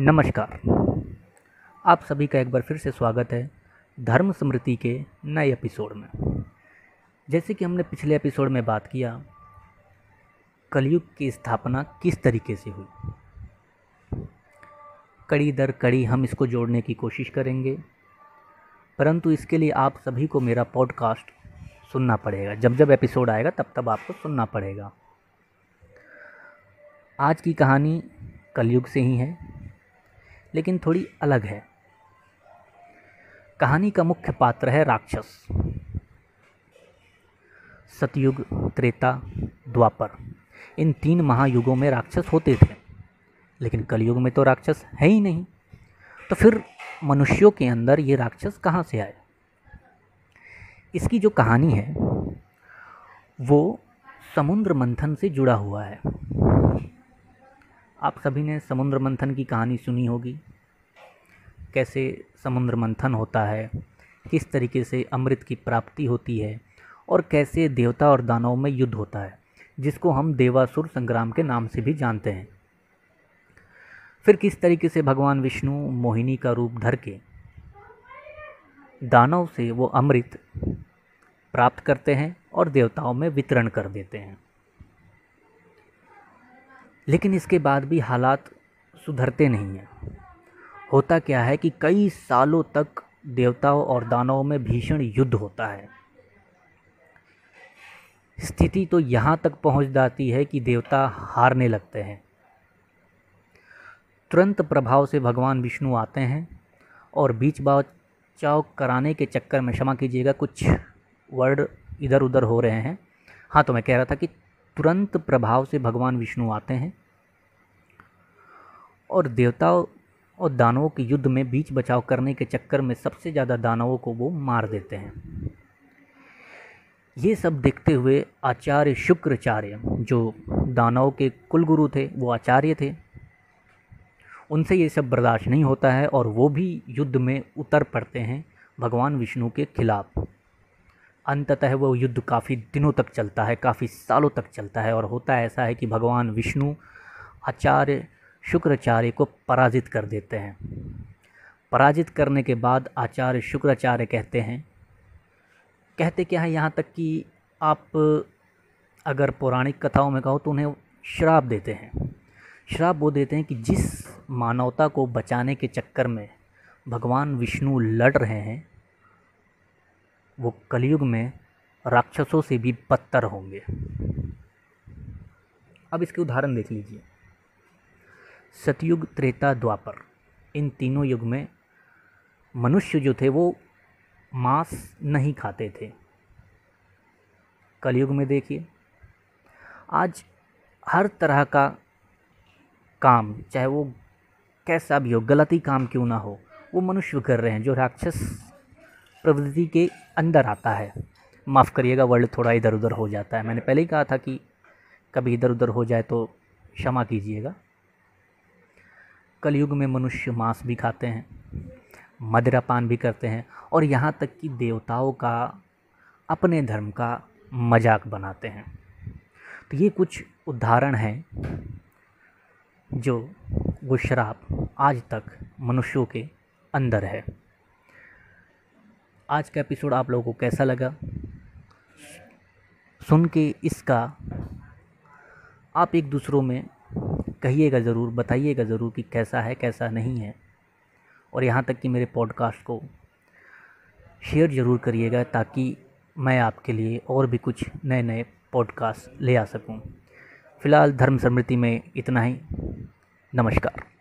नमस्कार। आप सभी का एक बार फिर से स्वागत है धर्म स्मृति के नए एपिसोड में। जैसे कि हमने पिछले एपिसोड में बात किया, कलयुग की स्थापना किस तरीके से हुई? कड़ी दर कड़ी हम इसको जोड़ने की कोशिश करेंगे, परंतु इसके लिए आप सभी को मेरा पॉडकास्ट सुनना पड़ेगा। जब जब एपिसोड आएगा, तब तब आपको सुनना पड़ेगा। आज की कहानी कलयुग से ही है। लेकिन थोड़ी अलग है। कहानी का मुख्य पात्र है राक्षस। सतयुग, त्रेता, द्वापर। इन तीन महायुगों में राक्षस होते थे, लेकिन कलयुग में तो राक्षस है ही नहीं। तो फिर मनुष्यों के अंदर ये राक्षस कहाँ से आए? इसकी जो कहानी है, वो समुद्र मंथन से जुड़ा हुआ है। आप सभी ने समुद्र मंथन की कहानी सुनी होगी। कैसे समुद्र मंथन होता है, किस तरीके से अमृत की प्राप्ति होती है और कैसे देवता और दानवों में युद्ध होता है, जिसको हम देवासुर संग्राम के नाम से भी जानते हैं। फिर किस तरीके से भगवान विष्णु मोहिनी का रूप धर के दानव से वो अमृत प्राप्त करते हैं और देवताओं में वितरण कर देते हैं। लेकिन इसके बाद भी हालात सुधरते नहीं हैं। होता क्या है कि कई सालों तक देवताओं और दानवों में भीषण युद्ध होता है। स्थिति तो यहाँ तक पहुँच जाती है कि देवता हारने लगते हैं। तुरंत प्रभाव से भगवान विष्णु आते हैं और बीच बाचाव कराने के चक्कर में क्षमा कीजिएगा, कुछ वर्ड इधर उधर हो रहे हैं। हाँ तो मैं कह रहा था कि तुरंत प्रभाव से भगवान विष्णु आते हैं और देवताओं और दानवों के युद्ध में बीच बचाव करने के चक्कर में सबसे ज़्यादा दानवों को वो मार देते हैं। ये सब देखते हुए आचार्य शुक्राचार्य, जो दानवों के कुलगुरु थे, वो आचार्य थे। उनसे ये सब बर्दाश्त नहीं होता है और वो भी युद्ध में उतर पड़ते हैं भगवान विष्णु के खिलाफ़। अंततः वो युद्ध काफ़ी दिनों तक चलता है, काफ़ी सालों तक चलता है और होता ऐसा है कि भगवान विष्णु आचार्य शुक्राचार्य को पराजित कर देते हैं। पराजित करने के बाद आचार्य शुक्राचार्य कहते हैं, कहते क्या है यहाँ तक कि आप अगर पौराणिक कथाओं में कहो तो उन्हें श्राप देते हैं। श्राप वो देते हैं कि जिस मानवता को बचाने के चक्कर में भगवान विष्णु लड़ रहे हैं वो कलयुग में राक्षसों से भी बदतर होंगे। अब इसके उदाहरण देख लीजिए। सतयुग, त्रेता, द्वापर, इन तीनों युग में मनुष्य जो थे वो मांस नहीं खाते थे। कलयुग में देखिए, आज हर तरह का काम, चाहे वो कैसा भी हो, गलती काम क्यों ना हो, वो मनुष्य कर रहे हैं, जो राक्षस प्रवृत्ति के अंदर आता है। माफ़ करिएगा, वर्ल्ड थोड़ा इधर उधर हो जाता है। मैंने पहले ही कहा था कि कभी इधर उधर हो जाए तो क्षमा कीजिएगा। कलयुग में मनुष्य मांस भी खाते हैं, मदिरापान भी करते हैं और यहाँ तक कि देवताओं का, अपने धर्म का मज़ाक बनाते हैं। तो ये कुछ उदाहरण हैं जो वो शराब आज तक मनुष्यों के अंदर है। आज का एपिसोड आप लोगों को कैसा लगा? सुन के इसका आप एक दूसरों में कहिएगा ज़रूर, बताइएगा ज़रूर कि कैसा है, कैसा नहीं है। और यहाँ तक कि मेरे पॉडकास्ट को शेयर ज़रूर करिएगा ताकि मैं आपके लिए और भी कुछ नए नए पॉडकास्ट ले आ सकूँ। फ़िलहाल धर्म समृद्धि में इतना ही। नमस्कार।